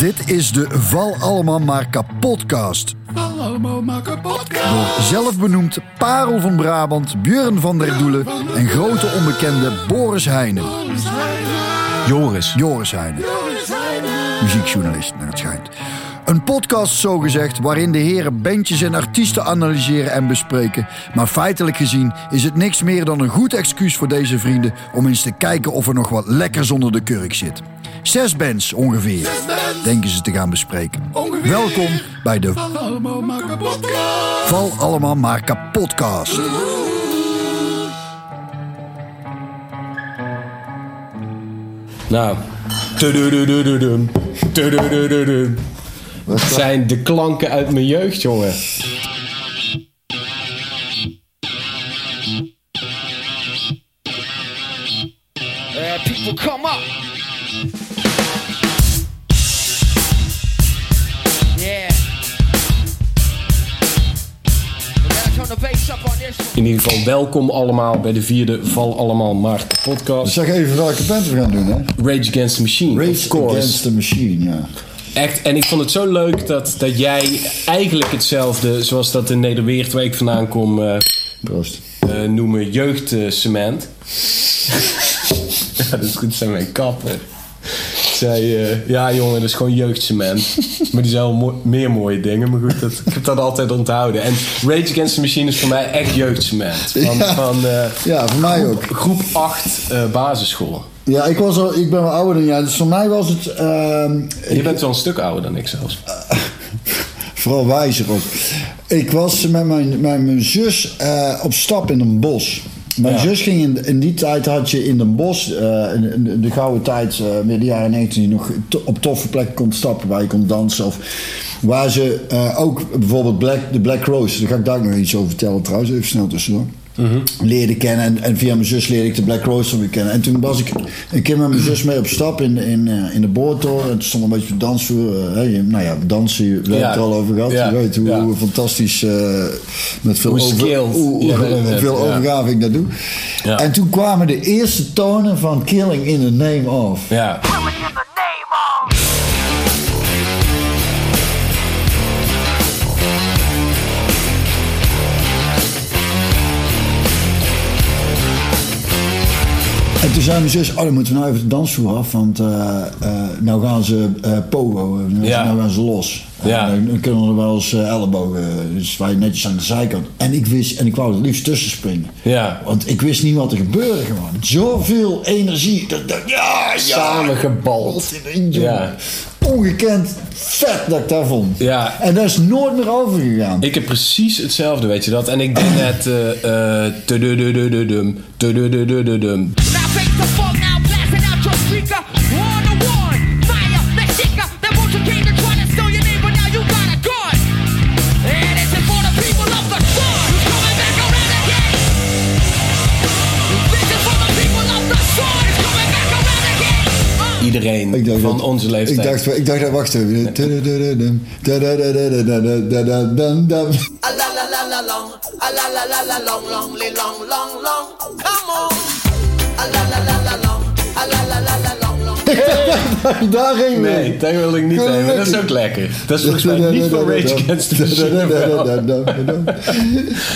Dit is de Val Allemaal Maar Kapotcast. Val allemaal maar kapot. Door zelfbenoemd Parel van Brabant, Björn van der Doelen en grote onbekende Boris Heijnen. Joris. Joris Heijnen, muziekjournalist naar het schijnt. Een podcast zogezegd waarin de heren bandjes en artiesten analyseren en bespreken. Maar feitelijk gezien is het niks meer dan een goed excuus voor deze vrienden om eens te kijken of er nog wat lekkers onder de kurk zit. Zes bands ongeveer, denken ze te gaan bespreken. Ongeveer. Welkom bij de Val allemaal maar kapot. Val Allemaal Maar Kapotcast. Nou. Zijn de klanken uit mijn jeugd, jongen. In ieder geval, welkom allemaal bij de vierde Val Allemaal Maar podcast. Zeg even welke band we gaan doen, hè? Rage Against the Machine, course. Against the Machine, ja. Echt, en ik vond het zo leuk dat, dat jij eigenlijk hetzelfde, zoals dat in Nederweert, waar ik vandaan kom, eh, eh, noemen jeugdcement. ja, dat is goed, zijn mijn kappen. Zei, eh, ja jongen, dat is gewoon jeugdcement. maar die zijn wel mo- meer mooie dingen, maar goed, dat, ik heb dat altijd onthouden. En Rage Against the Machine is voor mij echt jeugdcement. Van, Ja. van eh, Ja, voor mij ook. groep 8 eh, basisschool. Ja, ik, was al, ik ben wel ouder dan jij, dus voor mij was het... ehm, Je bent wel een stuk ouder dan ik zelfs. Vooral wijzer ook. Ik was met mijn, met mijn zus op stap in een bos. Mijn Ja. zus ging in, in die tijd had je in een bos, eh, in, in de gouden tijd, eh midden jaren 19, nog to- op toffe plekken kon stappen waar je kon dansen. Of waar ze eh, ook bijvoorbeeld Black, de Black Rose, daar ga ik daar nog iets over vertellen trouwens, even snel tussendoor. Leerde kennen en, en via mijn zus leerde ik de Black Rose weer kennen. En toen was ik een keer met mijn zus mee op stap in, in, eh, in de boortoren. En toen stond een beetje op dansvloer. eh, nou ja, dansen, we hebben het er al over gehad. Je weet hoe, hoe fantastisch, eh, met veel, Hoe over, hoe, ja. overgave ik dat doe. Ja. En toen kwamen de eerste tonen van Killing in the Name of. Ja. En toen zei mijn zus, oh dan moeten we nou even de dansvloer af, want eh, nou gaan ze eh pogo, nou, Ja. nou gaan ze los. Ja. En dan, kunnen er wel eens ellebogen, dus wij netjes aan de zijkant. En ik wist, en ik wou er liefst tussen springen. Ja. Want ik wist niet wat er gebeurde gewoon. Zoveel energie. Dat, dat, ja, ja. Samengebald. Ja. Ongekend vet dat ik daar vond. Ja. En dat is nooit meer overgegaan. Ik heb precies hetzelfde, weet je dat? En ik deed net... eh, eh, iedereen ik dacht van dat, onze leeftijd. Ik dacht, ik dacht wacht even. Daar ging mee. Nee, daar wil ik niet heen. Dat is ook lekker. Dat is volgens mij niet voor Rage Against the Machine.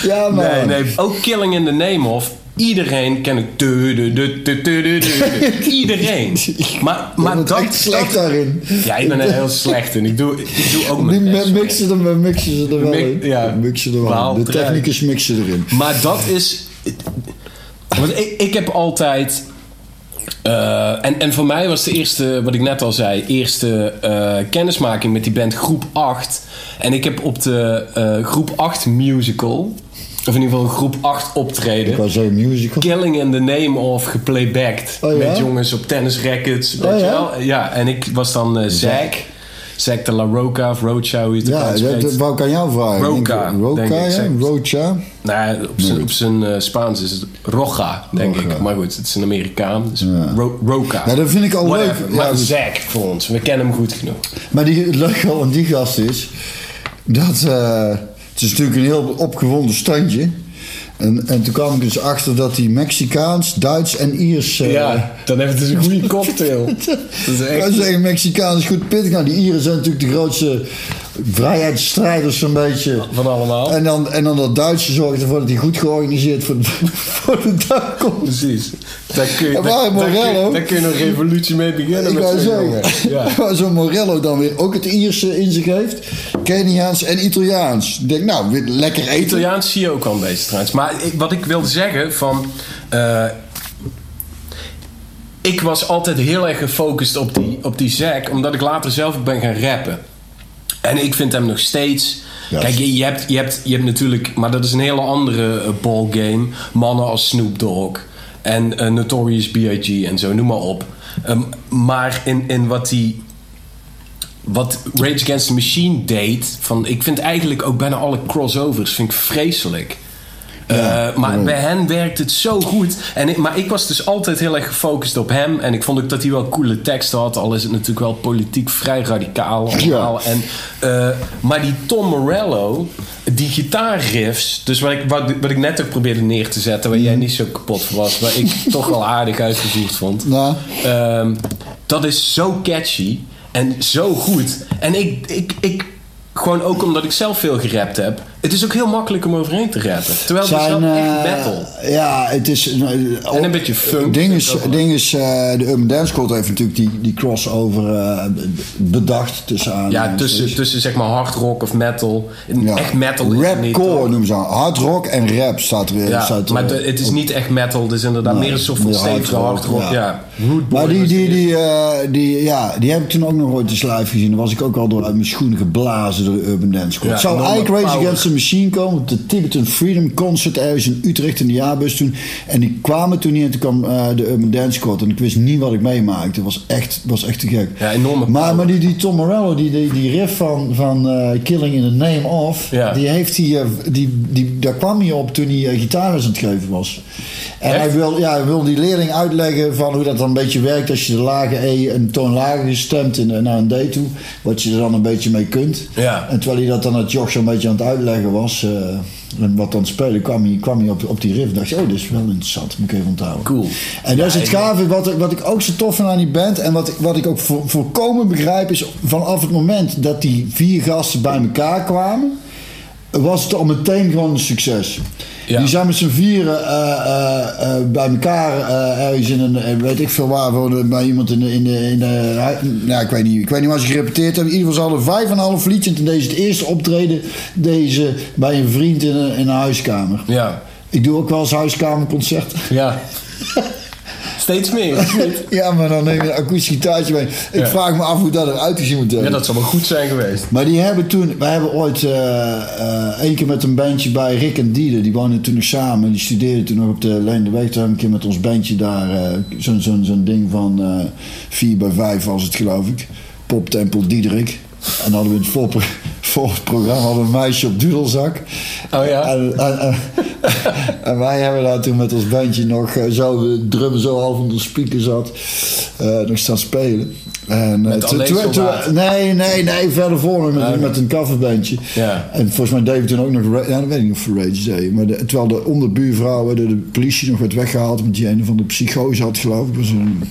Ja. Nee, nee. Ook Killing in the Name of Iedereen ken ik. Iedereen. Maar, maar dat... slecht dat- daarin. Ja, ik ben er heel slecht in. Ik doe, ik doe ook mijn best. mixen er, we mixen ze er wel in. ja. Mixen er wel in. De technicus mixen erin. Maar dat is. Want ik, ik heb altijd. eh, en, en voor mij was de eerste, wat ik net al zei, eerste eh, kennismaking met die band Groep 8. En ik heb op de eh, Groep 8 musical, of in ieder geval Groep 8 optreden, Ik was zo'n musical. Killing in the Name of geplaybacked. Oh, ja? Met jongens op tennis rackets. Weet Oh, je ja? wel? Ja, en ik was dan eh Zack. Zack de La Roca of Rocha, hoe je het ook Ja, uitspreekt. dat wou ik aan jou vragen. Roca, Denk ik. Roca, denk ik, ja? Rocha. Nou, op zijn, op zijn eh, Spaans is het Roja, denk ik. Maar goed, het is een Amerikaan. Dus Ja. Ro- Roca. Ja, dat vind ik al Whatever. leuk. Maar Ja, dus- Zack voor ons. We kennen hem goed genoeg. Maar die, het leuke aan die gast is... dat... eh, het is natuurlijk een heel opgewonden standje. En, en toen kwam ik dus achter dat hij Mexicaans, Duits en Iers... eh, Ja, dan hebben we dus een goede cocktail. Dat is echt... zeggen Mexicaans is goed pittig. Nou, die Ieren zijn natuurlijk de grootste vrijheidsstrijders zo'n beetje. Van allemaal. En dan, en dan dat Duitse zorgt ervoor dat hij goed georganiseerd voor de, voor de dag komt. Precies. Daar kun je, En waar daar kun Morello? je, daar kun je een revolutie mee beginnen. Ik met zeggen. Ja. waar zo'n Morello dan weer ook het Ierse in zich heeft. Keniaans en Italiaans. Ik denk, nou, weer lekker eten. Italiaans zie je ook al een beetje trouwens. Maar wat ik wilde zeggen van... eh, ik was altijd heel erg gefocust op die, op die Zack... omdat ik later zelf ook ben gaan rappen. En ik vind hem nog steeds... Kijk, je, je, hebt, je, hebt, je hebt natuurlijk... Maar dat is een hele andere eh, ballgame. Mannen als Snoop Dogg. En eh, Notorious B.I.G. en zo, noem maar op. Ehm, maar in, in wat die wat Rage Against the Machine deed, van, ik vind eigenlijk ook bijna alle crossovers vind ik vreselijk. Ja, Eh, maar ja. bij hen werkt het zo goed. En ik, maar ik was dus altijd heel erg gefocust op hem. En ik vond ook dat hij wel coole teksten had. Al is het natuurlijk wel politiek vrij radicaal allemaal. En, eh, maar die Tom Morello, die gitaarriffs... Dus wat ik, wat, wat ik net ook probeerde neer te zetten... waar jij niet zo kapot van was... waar ik toch wel aardig uitgevoerd vond... Nou, Ehm, dat is zo catchy en zo goed. En ik, ik, ik, gewoon ook omdat ik zelf veel gerapt heb. Het is ook heel makkelijk om overheen te rappen. Terwijl het is zijn, wel echt eh, metal. Ja, het is... eh, En een beetje funk. Ding is, ding is eh, de Urban Dance Squad heeft natuurlijk die, die crossover bedacht tussen aan. Ja, tussen, tussen zeg maar hard rock of metal. Ja. Echt metal is. Rapcore noemen ze aan. Hard rock en rap staat er. Ja, staat er maar de- het is niet echt metal. Het is inderdaad Nee, meer een soort van stevige hard rock, ja. Ja. Maar die, die, die, die, ja, die heb ik toen ook nog ooit eens live gezien. Dan was ik ook al door uit mijn schoenen geblazen door de Urban Dance Squad. Zou Norman eigenlijk Rage Power. Against the Machine komen op de Tibetan Freedom Concert ergens in Utrecht in de jaarbus toen. En die kwamen toen niet en toen kwam eh, de Urban Dance Squad. En ik wist niet wat ik meemaakte. Het was echt, was echt te gek. Ja, enorme Maar, maar die, die Tom Morello, die, die, die riff van, van eh, Killing in the Name of, Ja. die heeft hij, eh, die, die, daar kwam hij op toen hij gitaarles aan het geven was. En Echt? hij wil, ja, hij wil die leerling uitleggen van hoe dat dan een beetje werkt als je de lage E een toon lager stemt in, naar een D toe. Wat je er dan een beetje mee kunt. Ja. En terwijl hij dat dan het joch zo'n beetje aan het uitleggen was. eh, en wat het spelen kwam hij, kwam hij op, op die riff. dacht je, oh, dit is wel interessant. Moet ik even onthouden. Cool. En dat is het gave. Wat, ik- wat ik ook zo tof vind aan die band. En wat, ik- wat ik ook vo- volkomen begrijp. Is vanaf het moment dat die vier gasten bij elkaar kwamen. Was het al meteen gewoon een succes. Ja. Die zijn met z'n vieren eh, eh, eh, bij elkaar ergens in een, weet ik veel waar, bij iemand in de, in de, in de ja, ik weet niet, ik weet niet waar ze gerepeteerd hebben. In ieder geval, ze hadden vijf en een half liedje. En toen deze het eerste optreden, deze bij een vriend in een, in een huiskamer. Ja. Ik doe ook wel eens huiskamerconcerten. Ja. Steeds meer. Ja, maar dan neem je een akoestisch gitaartje mee. Ik Ja. vraag me af hoe dat eruit gezien moet hebben. Ja, dat zou wel goed zijn geweest. Maar die hebben toen... Wij hebben ooit eh, één keer met een bandje bij Rick en Diede. Die woonden toen nog samen. Die studeerden toen nog op de Leen de Weg. Toen hebben we een keer met ons bandje daar... eh, Zo'n zo'n ding van eh 4 bij 5 was het geloof ik. Poptempel Diederik. En dan hadden we het voor, het programma hadden een meisje op dudelzak. Oh ja? En, en, en, en wij hebben daar toen met ons bandje nog eh, zo, de drummen zo half onder de speaker zat, eh, nog staan spelen. En, eh, Met? Nee, nee, nee, verder voor met, Ah, oké. met een coverbandje. Ja. En volgens mij deed toen ook nog, ja, dat weet ik niet of voor Rage deed. Maar de, terwijl de onderbuurvrouwen, de, de politie nog werd weggehaald met die ene van de psychose had geloof ik. Was een,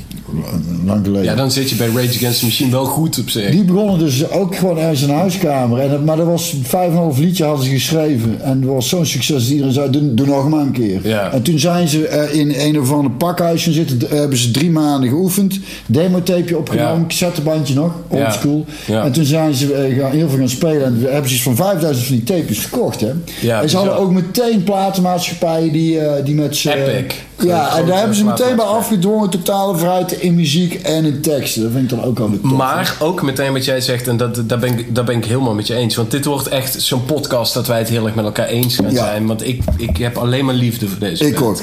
lang geleden. Ja, dan zit je bij Rage Against the Machine wel goed op zich. Die begonnen dus ook gewoon ergens in een huiskamer. En, dat- maar dat was vijf en een half liedje hadden ze geschreven. En dat was zo'n succes dat iedereen zei, doe, doe nog maar een keer. Ja. En toen zijn ze eh, in een of ander pakhuis gaan zitten. Hebben ze drie maanden geoefend. Demotapeje opgenomen, Ja. Cassettebandje nog, old school. En toen zijn ze eh, gaan, heel veel gaan spelen. En hebben ze van 5000 van die tapes verkocht. Hè? En ze hadden ook meteen platenmaatschappijen die, eh, die met z'n... Epic. Ja, en daar hebben ze meteen bij afgedwongen totale vrijheid in muziek en in teksten. Dat vind ik dan ook alweer tof. Maar ook meteen wat jij zegt, en dat, daar, ben ik, daar ben ik helemaal met je eens. Want dit wordt echt zo'n podcast dat wij het heel erg met elkaar eens gaan Ja. zijn. Want ik, ik heb alleen maar liefde voor deze Ik band. ook.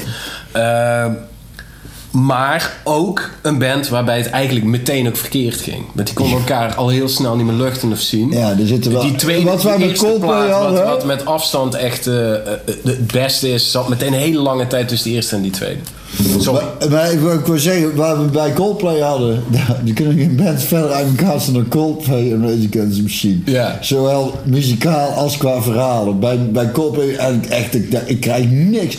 Eh, Maar ook een band waarbij het eigenlijk meteen ook verkeerd ging. Want die konden elkaar al heel snel niet meer luchten of zien. Ja, er zitten wel... Die tweede, wat die met Coldplay wat, wat met afstand echt eh, eh, het beste is, zat meteen een hele lange tijd tussen de eerste en die tweede. Sorry. Maar, maar ik, wil- ik wil zeggen, waar we bij Coldplay hadden, die kunnen geen band verder uit elkaar staan dan Coldplay en Rage Machine. Ja. Zowel muzikaal als qua verhalen. Bij, bij Coldplay eigenlijk echt, ik, ik krijg niks.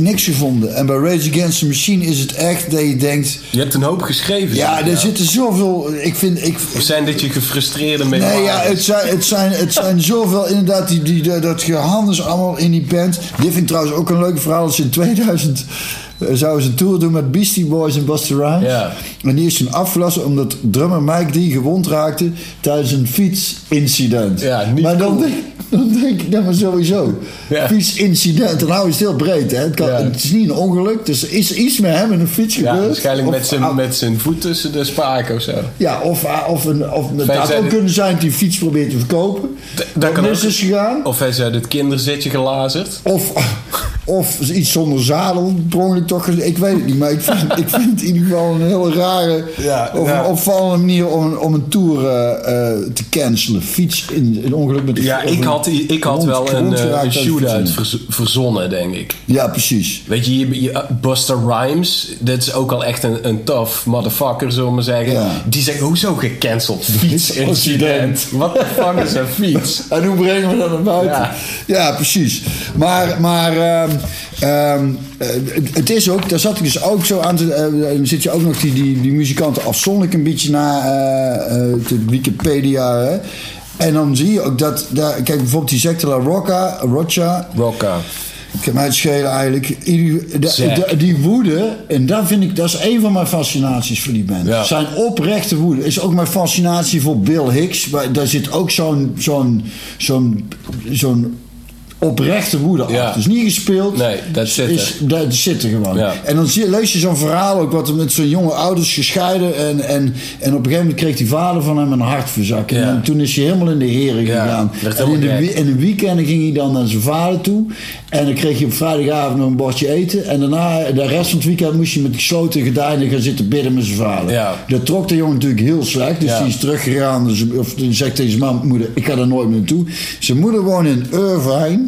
Niks gevonden. En bij Rage Against the Machine is het echt dat je denkt, Je hebt een hoop geschreven. ja, er zitten zoveel, ik vind, ik, Of zijn dit je gefrustreerde mee? Nee, ja, het zijn, het zijn, het zijn zoveel inderdaad, die, die, dat gehandels allemaal in die band. Dit vind ik trouwens ook een leuk verhaal. Dat ze in 2000 eh, zouden ze een tour doen met Beastie Boys en Buster Rhymes. Ja. En die is toen afgelassen omdat drummer Mike D gewond raakte tijdens een fietsincident. Ja, niet maar dan, cool. denk, dan denk ik, nou maar sowieso. Ja. Fietsincident, en nou is het heel breed. Hè? Het, kan, Ja. het is niet een ongeluk, dus er is iets met hem en een fiets Ja, gebeurd. waarschijnlijk Of- met zijn, ah, met zijn voet tussen de spaken of zo. ja, of, of, een, of het had ook kunnen zijn dat hij fiets probeert te verkopen. Dat kan mis ook. is gegaan. Of hij is uit het kinderzitje gelazerd. Of, of iets zonder zadel, ongeluk toch. Ik weet het niet, maar ik vind, ik vind het in ieder geval een hele rare Ja, of ja. een opvallende manier om, om een tour eh, eh, te cancelen. Fiets in een ongeluk met de Ja, ik een had, ik had wel een, geraakt een uit shootout verz- verzonnen, denk ik. Ja, precies. Weet je, je, je- Buster Rhymes, dit is ook al echt een, een tough motherfucker, zullen we maar zeggen. Ja. Die zegt, hoezo gecanceld? Fietsincident. Wat de fuck is een fiets? En hoe brengen we dat naar buiten? Ja. Ja, precies. Maar, maar ehm, eh, het- is ook, daar zat ik dus ook zo aan te. eh, dan zit je ook nog die, die, die muzikanten afzonderlijk een beetje na eh, eh, de Wikipedia. Hè? En dan zie je ook dat, daar, kijk bijvoorbeeld die secte La Rocca, Rocha, Rocca. ik kan mij het schelen eigenlijk. Die, de- die woede, en dat vind ik, dat is een van mijn fascinaties voor die band. Ja. Zijn oprechte woede. Is ook mijn fascinatie voor Bill Hicks. Maar daar zit ook zo'n zo'n zo'n zo'n oprechte woede Ja. achter. Het is niet gespeeld. Nee, dat zit er. is, Dat zit er gewoon. Ja. En dan zie, lees je zo'n verhaal ook wat er met zo'n jonge ouders gescheiden. En, en, en op een gegeven moment kreeg die vader van hem een hartverzakking. Ja. En toen is hij helemaal in de heren Ja, gegaan. En in de, in weekenden ging hij dan naar zijn vader toe. En dan kreeg je op vrijdagavond nog een bordje eten. En daarna, de rest van het weekend, moest je met gesloten gordijnen gaan zitten bidden met zijn vader. Ja. Dat trok de jongen natuurlijk heel slecht. Dus Ja. die is teruggegaan. Dus, of die zegt tegen zijn man, moeder, ik ga daar nooit meer naartoe. Zijn moeder woonde in Irvine.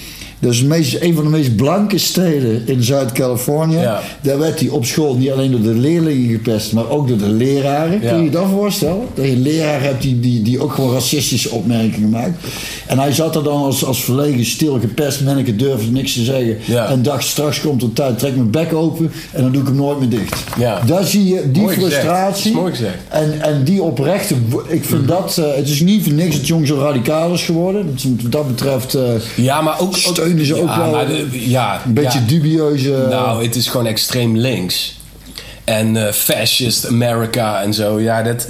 Dat is het meest, een van de meest blanke steden in Zuid-Californië. Ja. Daar werd hij op school niet alleen door de leerlingen gepest, maar ook door de leraren. Ja. Kun je je dat voorstellen? Dat je een leraar hebt die, die, die ook gewoon racistische opmerkingen maakt. En hij zat er dan als, als verlegen, stil, gepest manneke, durfde niks te zeggen. Ja. En dacht, straks komt er tijd, trek mijn bek open en dan doe ik hem nooit meer dicht. Ja. Daar zie je die Mooi frustratie. Mooi gezegd. En, en die oprechte, ik vind dat, eh, het is niet voor niks dat Jong zo radicaal is geworden. Dat Wat dat betreft eh, Ja, maar ook... ook steunen ze ook ja, wel maar de- ja, een beetje ja. dubieuze... Nou, het is gewoon extreem links. En eh, fascist America en zo. Ja, dat...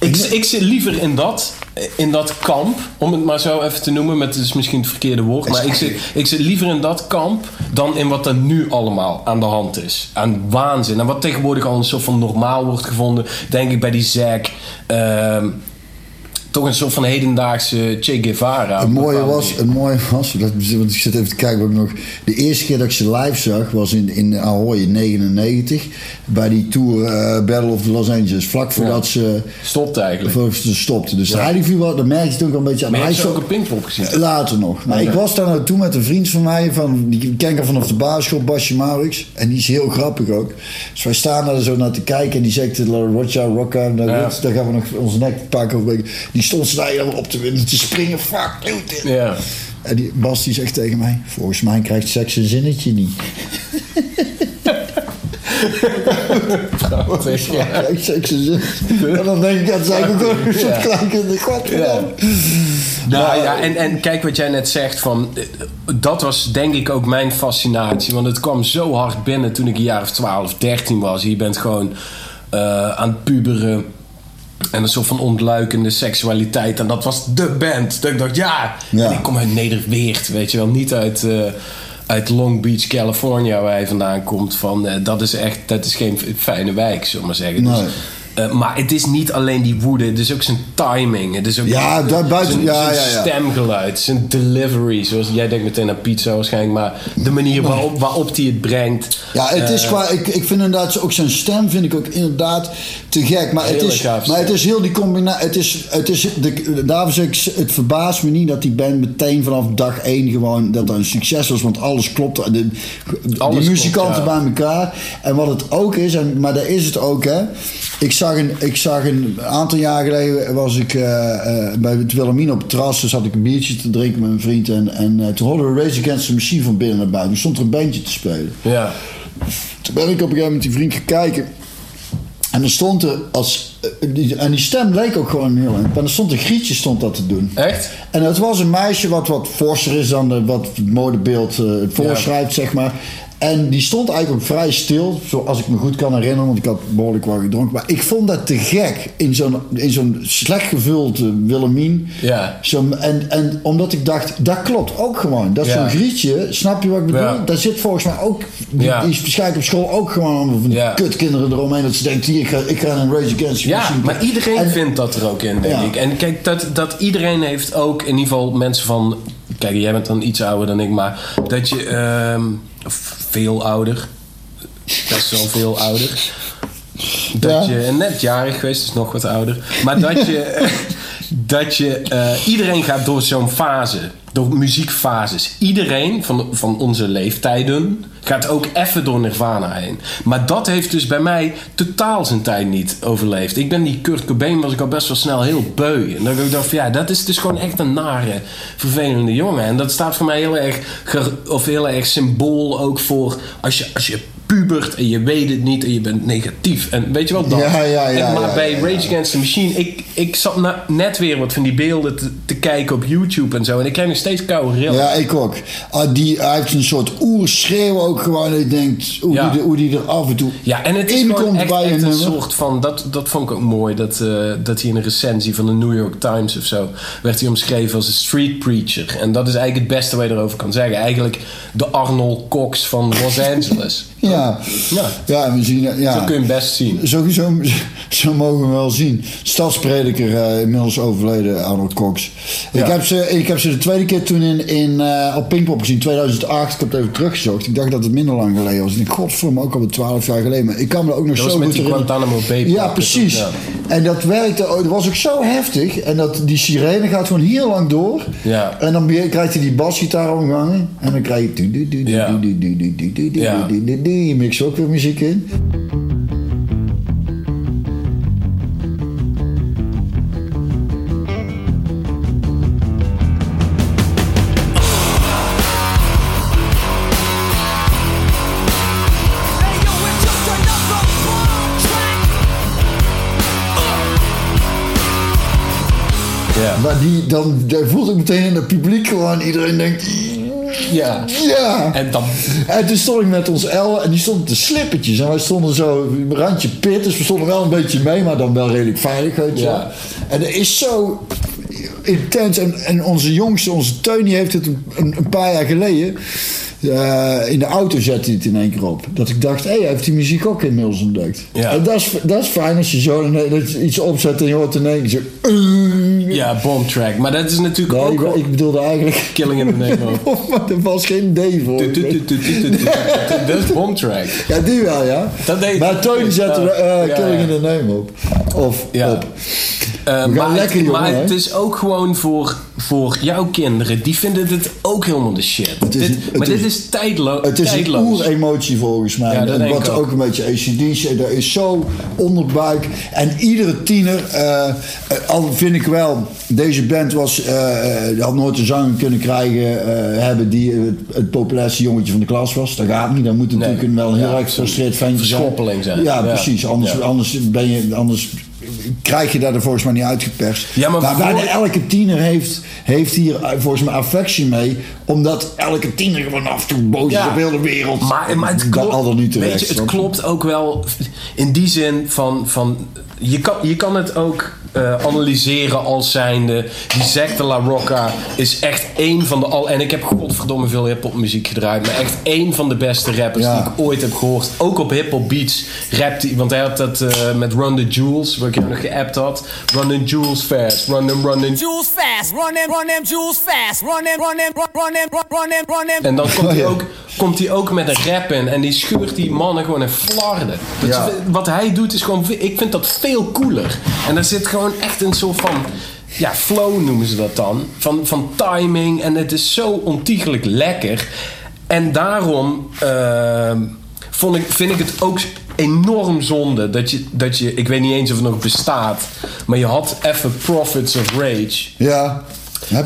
Ik, ik zit liever in dat, in dat kamp, om het maar zo even te noemen. Met het is misschien het verkeerde woord. Maar ik zit, ik zit liever in dat kamp dan in wat er nu allemaal aan de hand is. Aan waanzin. En wat tegenwoordig al een soort van normaal wordt gevonden. Denk ik bij die Zack. ehm, toch een soort van hedendaagse Che Guevara. Een mooie was, het mooie was dat, want ik zit even te kijken wat ik nog. De eerste keer dat ik ze live zag was in, in Ahoy in 99. Bij die tour eh, Battle of Los Angeles. Vlak voordat ze, Stopt eigenlijk. voordat ze stopten. Dus hij die viel wel, dat merkte je toch wel een beetje aan. Maar hij ze ook een Pinkpop gezien. Later nog. Maar ik was daar naartoe met een vriend van mij, van, die ken ik vanaf de basisschool, Basje Maurits. En die is heel grappig ook. Dus wij staan daar zo naar te kijken en die zegt, Rocha, Rocca, Ja. daar gaan we nog onze nek pakken. ik. Die stond ze daar helemaal op te winnen, te springen. Fuck, doe dit. Ja. En die Bas die zegt tegen mij, volgens mij krijgt seks een zinnetje niet. Prachtig, ja. Krijgt seks een zinnetje. En dan denk ik, dat zijn ook een soort Ja. kleine godverdamme. Nou ja, en, en kijk wat jij net zegt van... eh, Dat was denk ik ook mijn fascinatie. Want het kwam zo hard binnen toen ik een jaar of 12, 13 was. Je bent gewoon eh, aan het puberen. En een soort van ontluikende seksualiteit. En dat was de band. Dat ik dacht, ja. Ja. En ik kom uit Nederweert, weet je wel. Niet uit, eh, uit Long Beach, California, waar hij vandaan komt. Van, eh, dat is echt, dat is geen fijne wijk, zullen we maar zeggen. Dus Eh, maar het is niet alleen die woede, het is ook zijn timing. Het is ook Ja, daar buiten- zijn, ja, zijn ja, ja. stemgeluid, zijn delivery. Zoals jij denkt meteen aan pizza waarschijnlijk, maar de manier waarop, waarop hij het brengt. Ja, het is Eh, qua, ik, ik vind inderdaad ook zijn stem vind ik ook inderdaad te gek. Maar, het is, maar het is heel die combinatie. Het is, het is, de, daarom zeg ik, het verbaast me niet dat die band meteen vanaf dag één gewoon dat er een succes was. Want alles klopt. De, Alles die muzikanten klopt, bij elkaar. En wat het ook is, en, maar daar is het ook hè. Ik zag een, ik zag een aantal jaar geleden was ik eh, eh, bij het Wilhelmina op het terras. Dus had ik een biertje te drinken met mijn vriend. En, en eh, toen hoorden we Rage Against the Machine van binnen naar buiten. Toen stond er een bandje te spelen. Ja, Toen ben ik op een gegeven moment die vriend gaan kijken. En er stond er als. die- En die stem leek ook gewoon heel erg. En er stond een grietje stond dat te doen. echt? En het was een meisje wat wat forser is dan de, wat het modebeeld eh, voorschrijft, zeg maar. En die stond eigenlijk ook vrij stil, zoals ik me goed kan herinneren, want ik had behoorlijk wat gedronken. Maar ik vond dat te gek in zo'n, in zo'n slecht gevuld eh, Willemien. Ja. Zo, en, en omdat ik dacht, dat klopt ook gewoon. Dat is Ja. zo'n grietje, snap je wat ik bedoel? Ja. Daar zit volgens mij ook, die, Ja. die is waarschijnlijk op school ook gewoon van Ja. kutkinderen eromheen. Dat ze denkt, hier, ik ga, ik ga een Rage Against Ja, Machine. maar iedereen En- vindt dat er ook in, denk Ja. ik. En kijk, dat, dat iedereen heeft ook, in ieder geval mensen van... Kijk, jij bent dan iets ouder dan ik, maar dat je... ehm, of veel ouder. Best wel veel ouder. Dat Ja. je net jarig geweest, dus nog wat ouder. Maar dat je... dat je eh, iedereen gaat door zo'n fase. Door muziekfases. Iedereen van, van onze leeftijden gaat ook even door Nirvana heen. Maar dat heeft dus bij mij totaal zijn tijd niet overleefd. Ik ben die Kurt Cobain was ik al best wel snel heel beu. En dan ik dacht ja, dat is dus gewoon echt een nare, vervelende jongen. En dat staat voor mij heel erg, of heel erg symbool ook voor als je, als je pubert en je weet het niet en je bent negatief. En weet je wel dat? Ja, ja, ja, En maar ja, bij. Rage Against the Machine, ik, ik zat na- net weer wat van die beelden te, te kijken op YouTube en zo. En ik krijg nog steeds koude rillen. Ja, ik ook. Ah, die, hij heeft een soort oerschreeuw ook gewoon. Dat je denkt hoe, Ja. die, er- hoe die er af en toe Ja, en het is gewoon echt, bij echt een soort van... Dat, dat vond ik ook mooi, dat, eh, dat hij in een recensie van de New York Times of zo... werd hij omschreven als een street preacher. En dat is eigenlijk het beste wat je erover kan zeggen. Eigenlijk de Arnold Cox van Los Angeles. Ja. Ja. ja, we zien, ja. Zo kun je hem best zien. Zo, zo, mogen we wel zien. Stadsprediker, eh, inmiddels overleden, Arnold Cox. Ik, heb ze, ik heb ze de tweede keer toen in, in, eh, op Pinkpop gezien, 2008. Ik heb het even teruggezocht. Ik dacht dat het minder lang geleden was. En ik godverdomme, ook al 12 jaar geleden. Maar ik kan me ook nog Dat zo met goed die herinneren. Guantanamo Bay Ja, precies. ja. En dat werkte, dat was ook zo heftig. En dat, die sirene gaat gewoon heel lang door. Ja. En dan krijgt hij die basgitaar omgangen. En dan krijg je... Ja. Je mixt ook weer muziek in. Die, dan, voelt ik meteen in het publiek gewoon... Iedereen denkt... ja. Ja! En dan... En toen stond ik met ons El en die stonden te slippertjes. En wij stonden zo randje pit, dus we stonden wel een beetje mee, maar dan wel redelijk veilig, weet je Ja. En dat is zo intens. En, en onze jongste, onze Teun, die heeft het een, een paar jaar geleden... eh, in de auto zette hij het in één keer op. Dat ik dacht, hé, hij heeft die muziek ook inmiddels ontdekt. Ja. En dat is, dat is fijn als je zo dat je iets opzet en je hoort in één keer zo... eh. Ja, bomb track. Maar dat is natuurlijk Nee, ook... ik, bedoelde eigenlijk... Killing in the name of... maar er was geen D voor. Dat is bomb track. Ja, die wel, ja. Dat deed- maar Teun zette eh Ja, Killing in the Name op. Of op. Maar lekker, het, jongen, maar het is ook gewoon voor, voor jouw kinderen. Die vinden dit ook helemaal de shit. Het is- dit, het maar is- dit is tijdlo Het is een tijdloos. oeremotie volgens mij. Ja, en wat ook. ook. een beetje ACDC, dat is zo onderbuik. En iedere tiener, eh, al vind ik wel, deze band was, eh, eh, had nooit een zanger kunnen krijgen, hebben die het, het populairste jongetje van de klas was. Dat gaat niet, dan moet het Nee. natuurlijk een wel heel Ja, erg gefrustreerd ventje zijn. zijn. Ja, Ja. precies. Anders, Ja. anders ben je, anders krijg je daar er volgens mij niet uitgeperst. Ja, maar maar bijna voor- elke tiener heeft, heeft hier eh, volgens mij affectie mee, omdat elke tiener gewoon af en toe boos is op heel de wereld. Maar, maar het klopt, al dan niet weet terecht. je, het klopt ook wel in die zin van, van je, kan, je kan het ook eh, analyseren als zijnde... Die Zack de La Rocca is echt één van de al... En ik heb godverdomme veel hip-hop muziek gedraaid. Maar echt één van de beste rappers Ja. die ik ooit heb gehoord. Ook op hip-hop beats rapt hij. Want hij had dat eh, met Run the Jewels, waar ik jou nog geappt had. Run the Jewels fast. Run them, run them. Jewels fast, run them, run them jewels fast, run them, run them, run, them, run, them, run them. En dan komt Oh, hij ook, komt hij ook met een rap in. En die scheurt die mannen gewoon in flarden. Ja. wat hij doet is gewoon... Ik vind dat veel cooler. En daar zit gewoon echt een soort van... Ja, flow noemen ze dat dan. Van, van timing. En het is zo ontiegelijk lekker. En daarom... ehm, vond ik, vind ik het ook enorm zonde dat je, dat je... Ik weet niet eens of het nog bestaat. Maar je had even Prophets of Rage. Ja.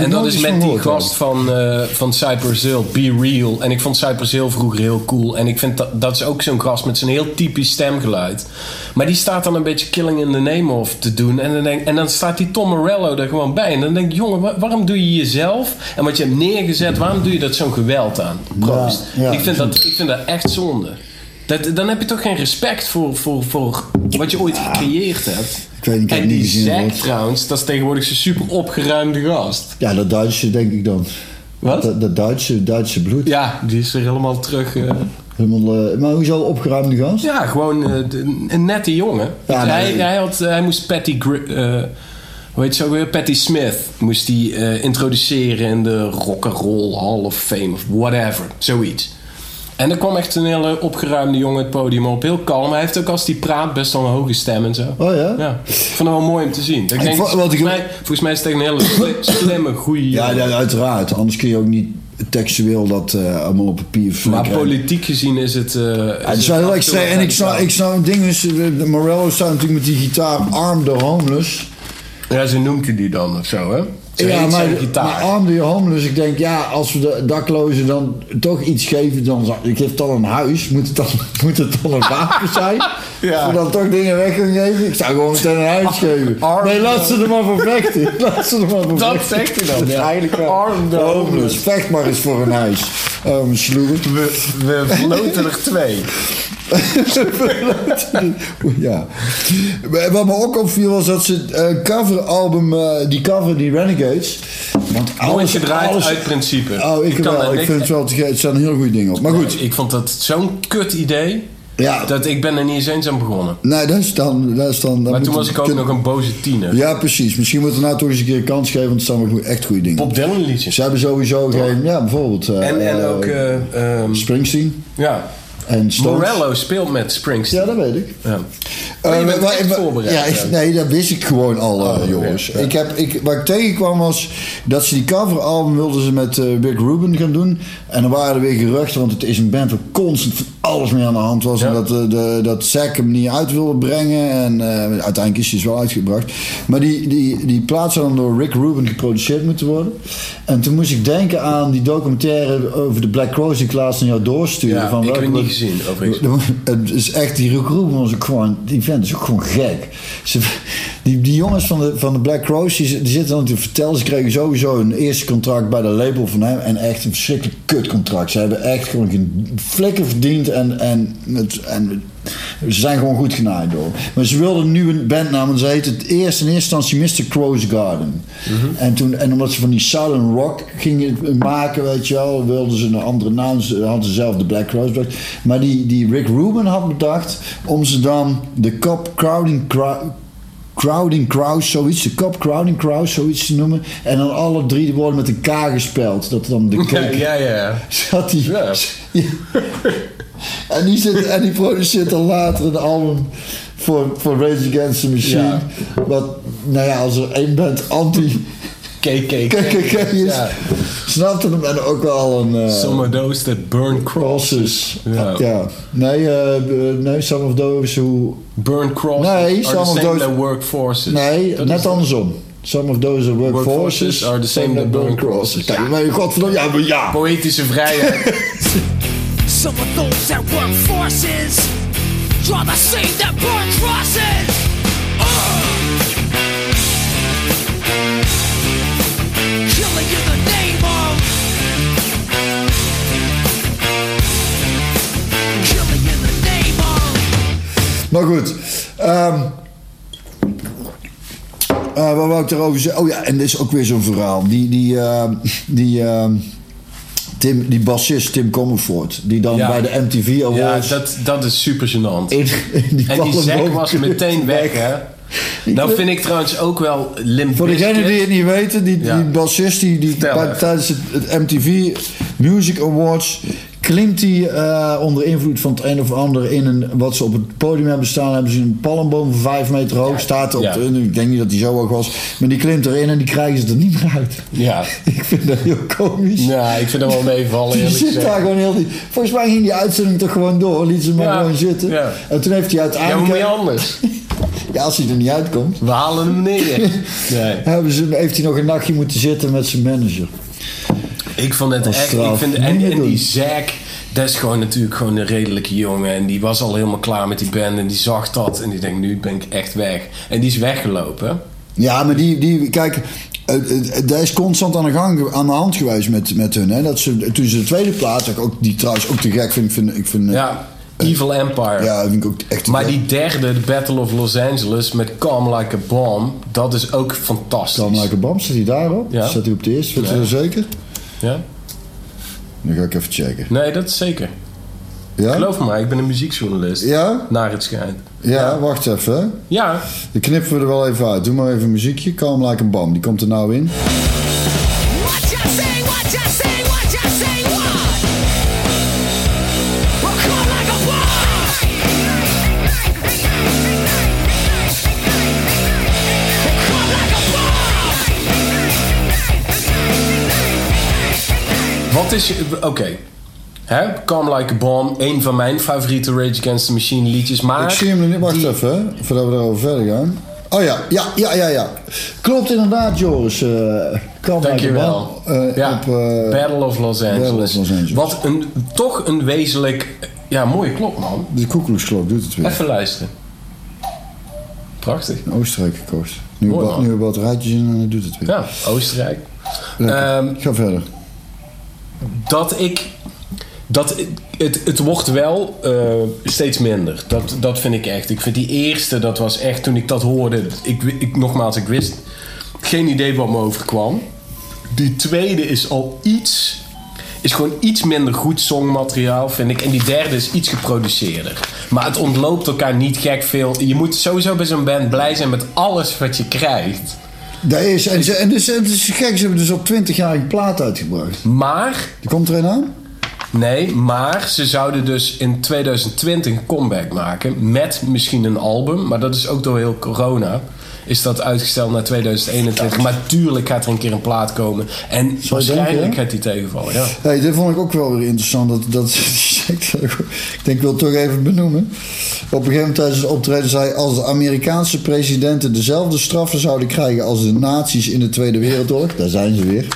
En dat is met die gast van, eh van Cypress Hill, Be Real. En ik vond Cypress Hill vroeger heel cool. En ik vind dat, dat is ook zo'n gast met zijn heel typisch stemgeluid. Maar die staat dan een beetje Killing in the Name of te doen. En dan, denk, en dan staat die Tom Morello er gewoon bij. En dan denk ik, jongen, wa- waarom doe je jezelf? En wat je hebt neergezet, waarom doe je dat zo'n geweld aan? Proost. Ja, ja, ik, vind dat, ik vind dat echt zonde. Dat, dan heb je toch geen respect voor, voor, voor wat je ooit gecreëerd hebt. Ik weet niet, ik en die niet Zack trouwens, dat is tegenwoordig zo'n super opgeruimde gast. Ja, dat Duitse denk ik dan. Wat? Dat, dat Duitse, Duitse bloed. Ja, die is er helemaal terug. eh. Helemaal, eh, maar hoezo opgeruimde gast? ja, gewoon eh, een nette jongen. Ja, hij, nee. hij, had, hij moest Patty... Gri- hoe heet ze ook weer? Patty Smith moest eh, introduceren in de Rock'n'Roll Hall of Fame of whatever. Zoiets. En er kwam echt een hele opgeruimde jongen het podium op. Heel kalm. Hij heeft ook als hij praat best wel een hoge stem en zo. Oh ja? Ja, ik vond het wel mooi om te zien. Ik Ik denk, vond- volgens, ik- mij, volgens mij is het echt een hele sli- slimme, goede Ja, ja, uiteraard. Anders kun je ook niet textueel dat eh, allemaal op papier Maar politiek gezien is het... eh, Ja, het is wel heel extreem. En ik snap, ik snap, het ding is, de Morello staat natuurlijk met die gitaar Arm the Homeless. Ja, ze noemt hij die dan of zo, hè? Ja, maar, maar Arm the Homeless, ik denk, ja, als we de daklozen dan toch iets geven, dan ik geef dan een huis, moet het dan, moet het dan een wapen zijn? Ja. Als we dan toch dingen weg gaan geven? Ik zou gewoon meteen een huis geven. Arm nee, laat ze er maar voor vechten. Laat ze er maar voor Dat vechten. zegt hij dan, ja. Eigenlijk wel. Arm homeless. Vecht maar eens voor een huis. Sloer. We, we floten er twee. ja. Wat me ook opviel was dat ze een coveralbum, eh, die cover, die Renegades. Want Mooi alles, gedraaid alles, uit principe. Oh, ik, wel. Ik vind het wel te Het staan heel goede dingen op. Maar goed. Ik vond dat zo'n kut idee. Ja. Dat ik ben er niet eens eens aan begonnen. Nee, dat is dan... Dat is dan dat Maar toen was ik ook nog een boze tiener. Ja, precies. Misschien moeten we nou toch eens een keer een kans geven, want er staan wel goed- echt goede dingen op. Bob Dylan liedjes. Ze hebben sowieso geen... Ja, bijvoorbeeld... eh, En, en eh, ook... eh, ehm, Springsteen ja. En Stones. Morello speelt met Springsteen. Ja, dat weet ik. Ja. Eh, Maar je bent maar- echt maar- voorbereid, Ja, ik- nee, dat wist ik gewoon al, eh, Oh, jongens. ja, ja. Ik heb, ik, wat ik tegenkwam was dat ze die coveralbum wilden ze met eh, Rick Rubin gaan doen. En dan waren er weer geruchten, want het is een band waar constant van alles mee aan de hand was. Ja. En dat, eh, de, dat Zack hem niet uit wilde brengen. En eh, uiteindelijk is hij wel uitgebracht. Maar die, die, die plaat zou dan door Rick Rubin geproduceerd moeten worden. En toen moest ik denken aan die documentaire over de Black Crowes die ik laatst naar jou doorstuurde. Ja, van ik heb het niet gezien, overigens. het is echt, die Rick Rubin was ook gewoon, die vent is ook gewoon gek. Ze, die, die jongens van de, van de Black Crowes, die, die zitten dan te vertellen, ze kregen sowieso een eerste contract bij de label van hem en echt een verschrikkelijk kutcontract. Ze hebben echt gewoon geen flikken verdiend en, en, het, en ze zijn gewoon goed genaaid door. Maar ze wilden nu een bandnaam en ze heette het eerst in eerste instantie Mr. Crow's Garden. en, toen, en omdat ze van die Southern Rock gingen maken, weet je wel, wilden ze een andere naam. Ze hadden ze zelf de Black Crowes bedacht. Maar die, die Rick Rubin had bedacht om ze dan de Cop Crowding Crowd. Crowding Crows, zoiets. De Cop Crowding Crows, zoiets te noemen. En dan alle drie de woorden met een K gespeld. Dat dan de Ja, cake ja, ja. zat die. Ja. Ja. En die, zit, en die produceert dan later een album voor, voor Rage Against the Machine. Ja. Wat, nou ja, als er één band anti KKK. KKK is, Ja. snapte hem en ook wel een... eh, Some of those that burn crosses. crosses. Ja. Ja. Nee, eh, eh, nee, some of those who... Burn crosses Nee, are some the of same those- that work forces. Nee, Dat net andersom. Some of those that work, Work forces, forces are the same that burn crosses. Kijk, Ja. maar godverdomme, ja, maar ja. Poëtische vrijheid. Some of those that work forces draw the same that burn crosses. Maar goed. ehm, Eh, wat wou ik daarover zeggen? Oh ja, en dit is ook weer zo'n verhaal. Die, die, eh, die, eh, Tim, die bassist Tim Comerford, die dan Ja. bij de MTV Ja, Awards... dat, dat is super gênant. in, in die En die zek was meteen weg, hè? Nou vind- ik trouwens ook wel Limp Voor degenen die het niet weten, die, Ja. die bassist die, die bij- tijdens het, het MTV Music Awards klimt hij eh, onder invloed van het een of ander in een wat ze op het podium hebben staan. Hebben ze een palmboom van vijf meter hoog staat op. ja. de- ik denk niet dat hij zo hoog was, maar die klimt erin en die krijgen ze er niet meer uit. Ja. Ik vind dat heel komisch. ja, ik vind dat wel meevallen, eerlijk zit daar gewoon heel die. Volgens mij ging die uitzending toch gewoon door. Liet ze maar Ja, gewoon zitten. ja. En toen heeft hij Ja, maar uiteindelijk. moet je anders? ja, als hij er niet uitkomt. We halen hem neer. Nee. Hebben ze, heeft hij nog een nachtje moeten zitten met zijn manager. Ik vond het echt... Ik vind, en, en die. Zack, dat is gewoon natuurlijk gewoon een redelijke jongen. En die was al helemaal klaar met die band. En die zag dat. En die denkt, nu ben ik echt weg. En die is weggelopen. Ja, maar die, die kijk, het, het, dat is constant aan de, gang, aan de hand geweest met, met hun. Hè? Dat ze, toen ze de tweede plaat, ook, die trouwens ook te gek vind, vind, ik vind Ja, Evil Empire. ja, vind ik ook echt Maar gek. die derde, de Battle of Los Angeles met Calm Like a Bomb, dat is ook fantastisch. Kan Michael Bam, staat hij daarop? Ja. Staat hij op de eerste? Je Nee. dat zeker? Ja? Dan ga ik even checken. Nee, dat is zeker. Ja? Geloof me, ik ben een muziekjournalist. Ja? Naar het schijnt. Ja, wacht even. Ja, Die knippen we er wel even uit. Doe maar even een muziekje. Calm like a bam. Die komt er nou in. Wat is. Oké. Hè? Calm Like a Bomb, een van mijn favoriete Rage Against the Machine liedjes. Maar Ik zie hem er niet. Wacht die- even, hè, voordat we daarover verder gaan. Oh ja, ja, ja, ja, ja. Klopt inderdaad, Joris. eh Calm like a Dankjewel. Eh, ja, op, eh, Battle of Los Angeles. Battle of Los Angeles. Wat een, toch een wezenlijk... Ja, mooie klok, man. de koekeloesklok doet het weer. Even luisteren. Prachtig. In Oostenrijk Mooi, ba- man. nieuwe batterijtjes in en dan doet het weer. Ja, Oostenrijk. Ehm, Ga verder. Dat ik. Dat het, het wordt wel eh, steeds minder. Dat, dat vind ik echt. Ik vind die eerste, dat was echt toen ik dat hoorde. Ik, ik, nogmaals, ik wist geen idee wat me overkwam. Die tweede is al iets. Is gewoon iets minder goed songmateriaal, vind ik. En die derde is iets geproduceerder. Maar het ontloopt elkaar niet gek veel. Je moet sowieso bij zo'n band blij zijn met alles wat je krijgt. Dat is, en, ze, en dus, het is gek, ze hebben dus op 20 jaar een plaat uitgebracht. Maar Die komt er een aan? Nee, maar ze zouden dus in 2020 een comeback maken met misschien een album. Maar dat is ook door heel corona. Is dat uitgesteld naar 2021. Maar tuurlijk gaat er een keer een plaat komen. En waarschijnlijk denken, gaat die tegenvallen. Ja. Hey, dit vond ik ook wel weer interessant. Dat, dat, ik denk, ik wil het toch even benoemen. Op een gegeven moment tijdens het optreden zei... als de Amerikaanse presidenten dezelfde straffen zouden krijgen... als de nazi's in de Tweede Wereldoorlog... daar zijn ze weer...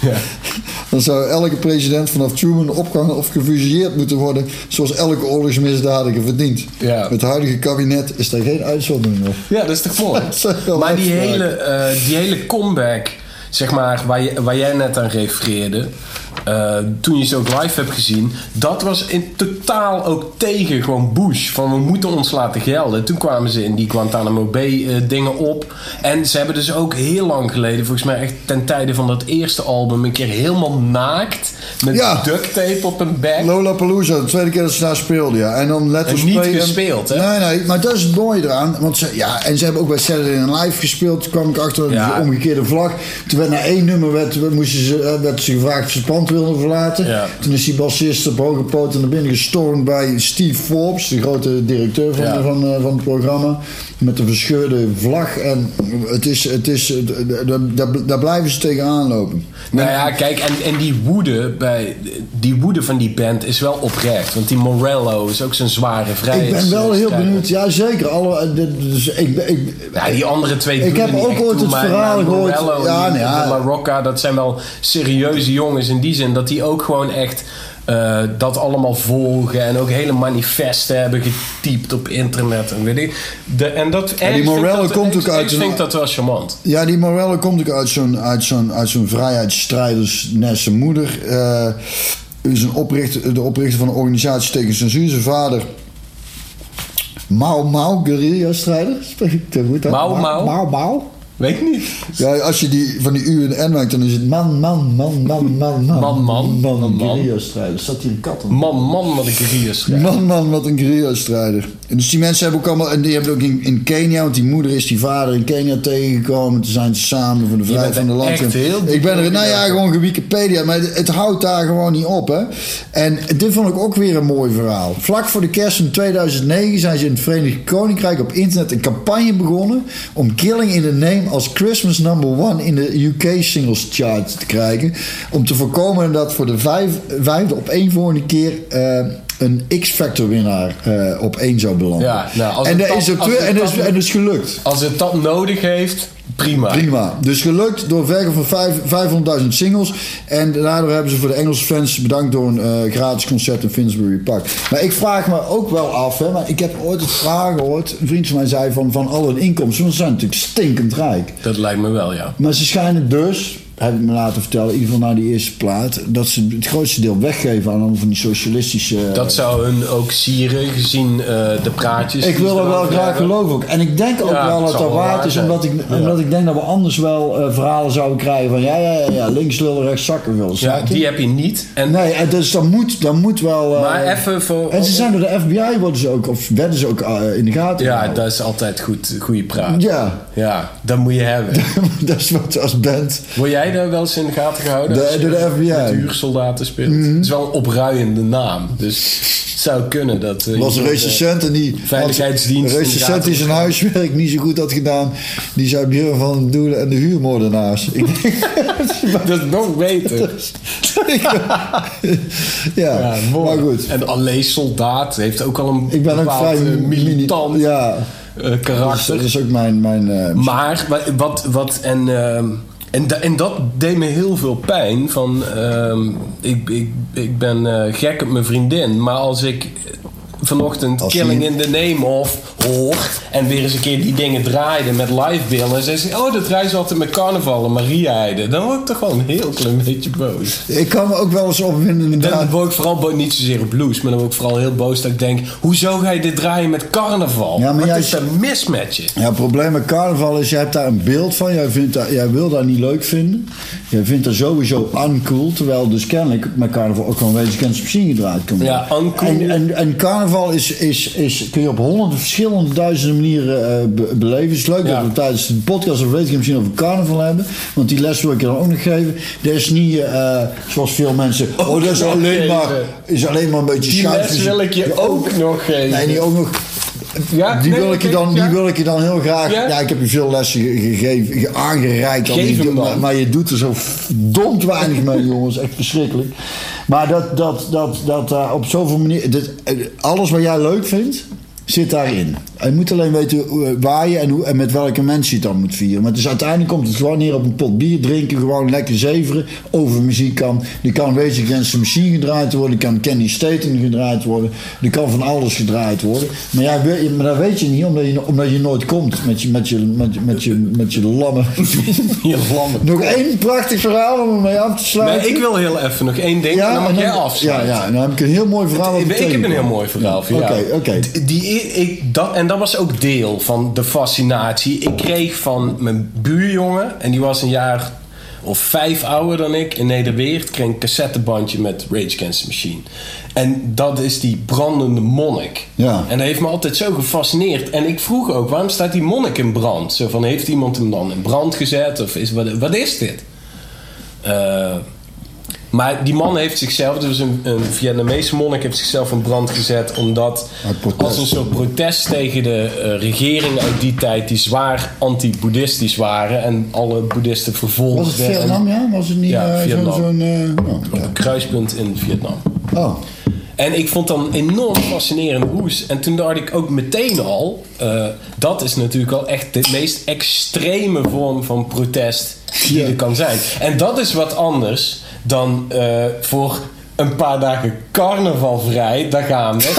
Ja. dan zou elke president vanaf Truman opgehangen of gefusilleerd moeten worden... zoals elke oorlogsmisdadiger verdient. Ja. Het huidige kabinet is daar geen uitzondering op. Ja, dat is toch mooi? Maar die hele, eh, die hele comeback, zeg maar, waar, je, waar jij net aan refereerde. Eh, toen je ze ook live hebt gezien, dat was in totaal ook tegen gewoon Bush. Van we moeten ons laten gelden. Toen kwamen ze in die Guantanamo Bay eh, dingen op. En ze hebben dus ook heel lang geleden, volgens mij echt ten tijde van dat eerste album, een keer helemaal naakt. Met Ja. duct tape op hun bek. Lola Palooza, de tweede keer dat ze daar speelden, ja. En dan let En ons niet spelen- gespeeld, hè? Nee, nee, maar dat is het mooie eraan. Want ze, ja, en ze hebben ook bij Saturday Night Live gespeeld. Toen kwam ik achter Ja. de omgekeerde vlag. Toen werd na één nummer werd, moesten ze, eh, werd ze gevraagd of wilden verlaten. Ja. Toen is die bassist op hoge poten naar binnen gestormd bij Steve Forbes, de grote directeur van, Ja. van, eh, van het programma. Met een verscheurde vlag. En het is, het is, daar, blijven ze tegenaan lopen. Nou ja, kijk, en, en die woede bij die woede van die band is wel oprecht. Want die Morello is ook zo'n zware vrijheid. Ik ben wel heel benieuwd. Ja, zeker. Alle, eh, dus ik, ik, Ja, die andere twee Ik heb ook ooit het verhaal gehoord. Morello Ja, ja. de La Rocca, dat zijn wel serieuze jongens in die zin dat die ook gewoon echt eh, dat allemaal volgen en ook hele manifesten hebben getypt op internet en weet ik. De, en dat die ik Morello dat- komt ook uit een- vind ik dat wel charmant. Ja, die Morello komt ook uit zo'n, uit zo'n, uit zo'n vrijheidsstrijdersnesse moeder. Eh is een oprichter, de oprichter van een organisatie tegen censuur. Zijn vader, Mau Mau, guerrilla-strijder. Spreek ik dat goed uit? Mau Mau? Mau Mau. Weet ik niet. Ja, als je die van die U en N maakt, dan is het man, man, man, man, man, man. Man, man, man, man, man. guerrilla-strijder. Staat hier een kat op? Man, man, wat ik hier schrijf. Man, man, wat een guerrilla-strijder. En dus die mensen hebben ook allemaal... En die hebben ook in, in Kenia... Want die moeder is die vader in Kenia tegengekomen. Toen zijn ze samen voor de vrijheid van de land. ik ben er... in Nou ja, gewoon Wikipedia. Maar het, het houdt daar gewoon niet op, hè. En dit vond ik ook weer een mooi verhaal. Vlak voor de kerst van 2009... zijn ze in het Verenigd Koninkrijk op internet een campagne begonnen... om Killing in the Name als Christmas number one... in de UK singles chart te krijgen. Om te voorkomen dat voor de vijf, vijfde op één volgende keer... eh, een X-Factor winnaar eh, op één zou belanden. Ja, nou, als en, dat is, als en, dat is, en is gelukt. Als het dat nodig heeft, prima. Prima. Dus gelukt door verkoop van vijf- 500.000 singles. En daardoor hebben ze voor de Engelse fans bedankt door een eh, gratis concert in Finsbury Park. Maar ik vraag me ook wel af, hè, maar ik heb ooit het vraag gehoord. Een vriend van mij zei van, van al hun inkomsten, want ze zijn natuurlijk stinkend rijk. Dat lijkt me wel, ja. Maar ze schijnen dus, heb ik me laten vertellen, in ieder geval naar die eerste plaat, dat ze het grootste deel weggeven aan allemaal van die socialistische. Dat zou hun ook sieren, gezien eh, de praatjes. Ik wil er wel graag geloven ook. En ik denk ook Ja, wel dat dat waard waar is, omdat ik, Ja. omdat ik denk dat we anders wel eh, verhalen zouden krijgen van ja, ja, ja, ja links lullen, rechts zakken wil. Ja, die heb je niet. En, Nee, dus dat moet, dat moet wel. eh, maar even voor... en ze zijn door de FBI worden ze ook, of werden ze ook eh, in de gaten. Ja, dat is altijd goed, goede praat. Ja, Ja, dat moet je hebben. dat is wat als band. Word jij daar wel eens in de gaten gehouden? De- door de FBI. Met huursoldaten speelt. Het is wel een opruiende naam. Dus het zou kunnen dat... eh, Er was een eh, recensent en die. Veiligheidsdienst Een de recensent die zijn huiswerk niet zo goed had gedaan. Die zei bureau van doelen en de huurmoordenaars. Ik denk, Dat is nog beter. ja, Ja, mooi. maar goed. En alleen soldaat heeft ook al een Ik ben ook vrij eh, militant Ja, dat is, karakter. dat is ook mijn. mijn eh, Maar wat, wat, en, ehm, en, da- en dat deed me heel veel pijn. Van, ehm, ik, ik, ik ben eh, gek op mijn vriendin, maar als ik vanochtend Als Killing in the Name of hoor en weer eens een keer die dingen draaide met live beelden en zei ze, oh dat draaien ze altijd met carnaval en Maria Heide, dan word ik toch wel een heel klein beetje boos. ik kan me ook wel eens opwinden. Dan inderdaad. word ik vooral boos, niet zozeer op blues, maar dan word ik vooral heel boos dat ik denk, hoezo ga je dit draaien met carnaval? Ja, maar Wat is er mis met je? Ja, het probleem met carnaval is, jij hebt daar een beeld van. Jij, vindt dat, jij wil dat niet leuk vinden. Jij vindt dat sowieso uncool. Terwijl dus kennelijk met carnaval ook gewoon Against the Machine gedraaid kan worden. Ja, uncool. En, en, en carnaval is, is, is, kun je op honderden verschillende duizenden manieren eh, be- beleven. Het is leuk Ja. dat we tijdens de podcast of Against the Machine over carnaval hebben. Want die les wil ik je dan ook nog geven. Dat is niet eh, zoals veel mensen... Oh, dat is alleen, geven. maar, is alleen maar een beetje Die les wil ik je Ja, ook nog geven. Nee, die ook nog... Ja, Die, nee, wil ik je dan, die wil ik je dan heel graag. Ja? Ik heb je veel lessen ge- gegeven, ge- aangereikt. al Geef die- hem dan. Maar, maar je doet er zo verdomd weinig mee, jongens. Echt verschrikkelijk. Maar dat, dat, dat, dat eh, op zoveel manieren. eh, Alles wat jij leuk vindt, zit daarin. Je moet alleen weten hoe- waar je en, hoe, en met welke mensen je het dan moet vieren. Maar dus uiteindelijk komt het gewoon neer op een pot bier drinken. Gewoon lekker zeveren. Over muziek kan. Er kan Rage Against the Machine gedraaid worden. Er kan Kenny Staten gedraaid worden. Er kan van alles gedraaid worden. Maar, ja, maar dat weet je niet omdat je, omdat je nooit komt met je, met je, met je, met je, met je lammen. Je. Nog één prachtig verhaal om ermee af te sluiten. Nee, ik wil heel even nog één ding. en dan mag jij afsluiten. Ja, ja, dan heb ik een heel mooi verhaal Ik, heb een heel mooi verhaal voor jou. Oké, oké. Die, ik, dat, en dat was ook deel van de fascinatie. Ik kreeg van mijn buurjongen, en die was een jaar of vijf ouder dan ik, in Nederweert, kreeg een cassettebandje met Rage Against the Machine. En dat is die brandende monnik. Ja. En dat heeft me altijd zo gefascineerd. En ik vroeg ook, waarom staat die monnik in brand? Zo van, heeft iemand hem dan in brand gezet? Of is, wat, wat is dit? Eh, maar die man heeft zichzelf, dus een, een Vietnamese monnik, heeft zichzelf in brand gezet. Omdat als een soort protest tegen de eh, regering uit die tijd, die zwaar anti-boeddhistisch waren. En alle boeddhisten vervolgd Was het. Vietnam, ja? Was het niet Ja, eh, zo- zo'n... eh, oh, kruispunt in Vietnam. oh. En ik vond dat een enorm fascinerende hoes. En toen dacht ik ook meteen al... dat is natuurlijk al echt de meest extreme vorm van protest die Ja. er kan zijn. En dat is wat anders dan eh, voor een paar dagen carnaval vrij... daar gaan we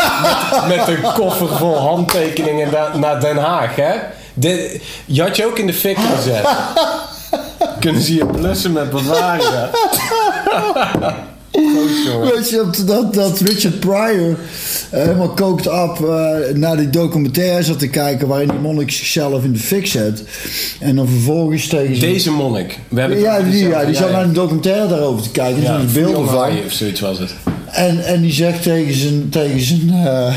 met, met een koffer vol handtekeningen na- naar Den Haag. Hè? De, je had je ook in de fik zetten. Kunnen ze je blussen met Bavaria. Weet je, dat, dat, Richard Pryor eh, helemaal kookt op eh, naar die documentaire zat te kijken... waarin die monnik zichzelf in de fik zet. En dan vervolgens tegen. Deze monnik. We hebben Ja, die, ja, die zat naar een documentaire daarover te kijken. Er ja, zijn beelden van. Of zoiets was het. En, en die zegt tegen zijn, tegen zijn, eh,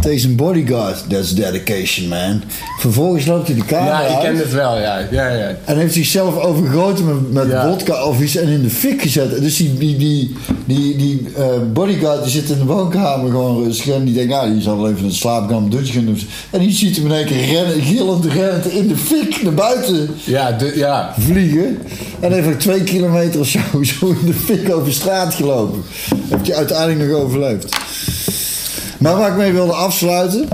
zijn bodyguard... That's dedication, man. Vervolgens loopt hij de kamer Ja, ik ken het wel, ja. ja, ja. En heeft zichzelf overgoten met, met Ja. vodka of iets en in de fik gezet. Dus die, die, die, die, die eh, bodyguard die zit in de woonkamer gewoon rustig. En die denkt, nou, die zal wel even een slaapkamer dutje gaan doen. En die ziet hem in één keer rennen, gillend rennend in de fik naar buiten Ja, de, ja. vliegen. En heeft ook twee kilometer of zo, zo in de fik over straat gelopen. Heeft hij uiteindelijk nog overleefd. Maar waar ik mee wilde afsluiten...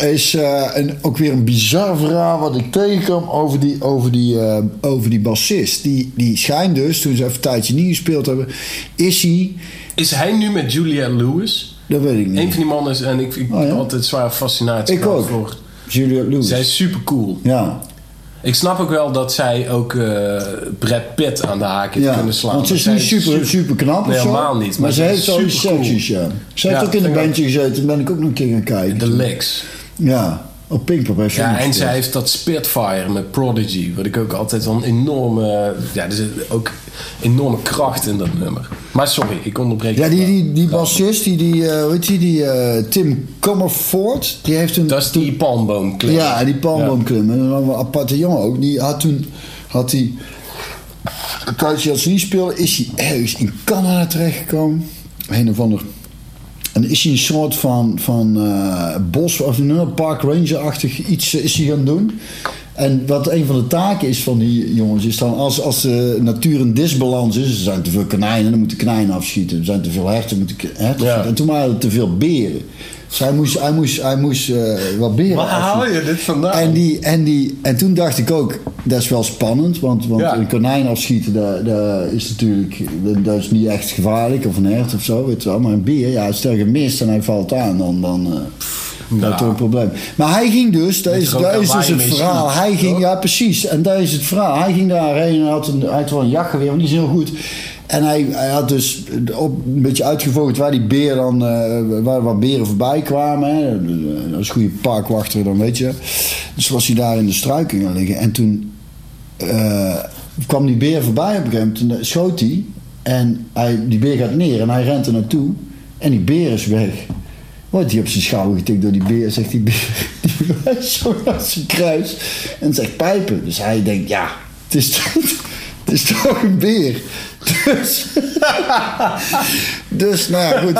is eh, een, ook weer een bizar verhaal wat ik tegenkwam over die, over die, eh, over die bassist. Die, die schijnt dus, toen ze even een tijdje niet gespeeld hebben... is hij... Is hij nu met Julia Lewis? Dat weet ik niet. Een van die mannen is... En ik, ik Oh, ja? altijd zwaar fascinatie Ik ook. voor... Juliette Lewis. Zij is super cool. Ja, Ik snap ook wel dat zij ook eh Brad Pitt aan de haak heeft ja. kunnen slaan. want ze is niet super, super knap Nee, helemaal niet, Maar, maar ze heeft supercool. seksies, ja. Ze heeft ook in een bandje gezeten. ben ik ook nog een keer gaan kijken. De Licks. Ja, op Pinkpop heeft ze ook Ja, en zij heeft dat Spitfire met Prodigy. Wat ik ook altijd een enorme... Ja, er zit ook enorme kracht in dat nummer. Maar sorry, ik onderbreek. Ja, je die, die, die bassist, die, die, eh, hoe heet die, die eh, Tim Comerford, die heeft een... Dat is die palmboomklim. Ja, die palmboomklim. En dan een aparte jongen ook. Die had toen, had hij, tijdje als ze niet speelde, is hij ergens in Canada terechtgekomen. Een of ander. En is hij een soort van, van eh, bos, of een park ranger-achtig iets eh, is hij gaan doen. En wat een van de taken is van die jongens, is dan als, als de natuur in disbalans is, er zijn te veel konijnen, dan moeten konijnen afschieten. Er zijn te veel herten, moeten herten Ja. En toen waren er te veel beren. Dus hij moest, hij moest, hij moest eh, wat beren Waar haal je dit vandaan? En, die, en, die, en toen dacht ik ook, dat is wel spannend, want, want Ja. een konijn afschieten, dat, dat is natuurlijk dat- dat is niet echt gevaarlijk, of een hert of zo, weet je wel. Maar een beer, ja, stel je mist en hij valt aan, dan, dan eh dat is toch een probleem. Maar hij ging dus, dat is, dat is dus het verhaal. Hij ging, ja precies, en dat is het verhaal. Hij ging daarheen en had, een, hij had wel een jachtgeweer, maar die is heel goed. En hij, hij had dus op, een beetje uitgevoerd waar die beer dan, eh, waar, waar beren voorbij kwamen. Hè. Een goede parkwachter, dan weet je. Dus was hij daar in de struiken gaan liggen. En toen eh, kwam die beer voorbij op een gegeven moment. Schoot hij. En hij, die beer gaat neer en hij rent er naartoe. En die beer is weg. Wordt hij op zijn schouder getikt door die beer. Zegt die beer. Die wijst zo naar zijn kruis. En zegt pijpen. Dus hij denkt, ja, het is, het is toch een beer. Dus, dus nou ja, goed.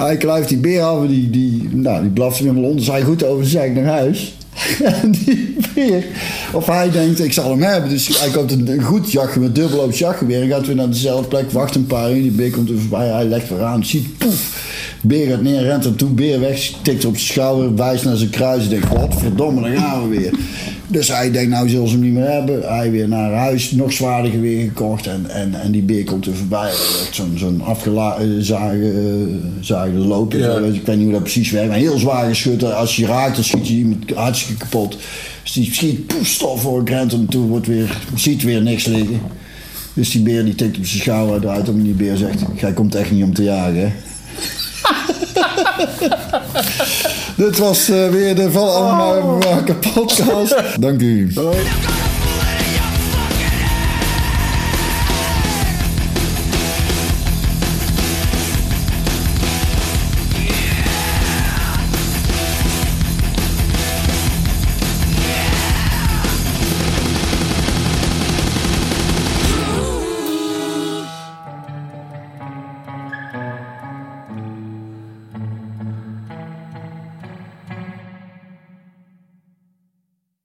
Hij kluift die beer af die, die, nou, die blaft hem helemaal onder. Hij goed over zijn naar huis. En die beer, of hij denkt, ik zal hem hebben. Dus hij koopt een, goed jachtgeweer, met dubbel jachtgeweer. En gaat weer naar dezelfde plek, wacht een paar uur. Die beer komt er voorbij, hij legt weer aan. Ziet, poef. Beer gaat neer, rent er toe, beer weg, tikt op zijn schouder, wijst naar zijn kruis. En denkt, wat verdomme, daar gaan we weer. Dus hij denkt, nou zullen ze hem niet meer hebben. Hij weer naar huis, nog zwaarder geweer gekocht. En, en, en die beer komt er voorbij. Zo'n zo'n afgezaagde. Ja. zo, weet je. Ik weet niet hoe dat precies werkt. Maar heel zwaar geschud. Als je raakt, dan schiet je iemand hartstikke kapot. Dus die schiet poef, stof voor een rent en toe wordt weer, ziet weer niks liggen. Dus die beer die tikt op zijn schouder om en die beer zegt... Jij komt echt niet om te jagen, hè? Dit was eh, weer de Van Allemaal Maken podcast. Dank u.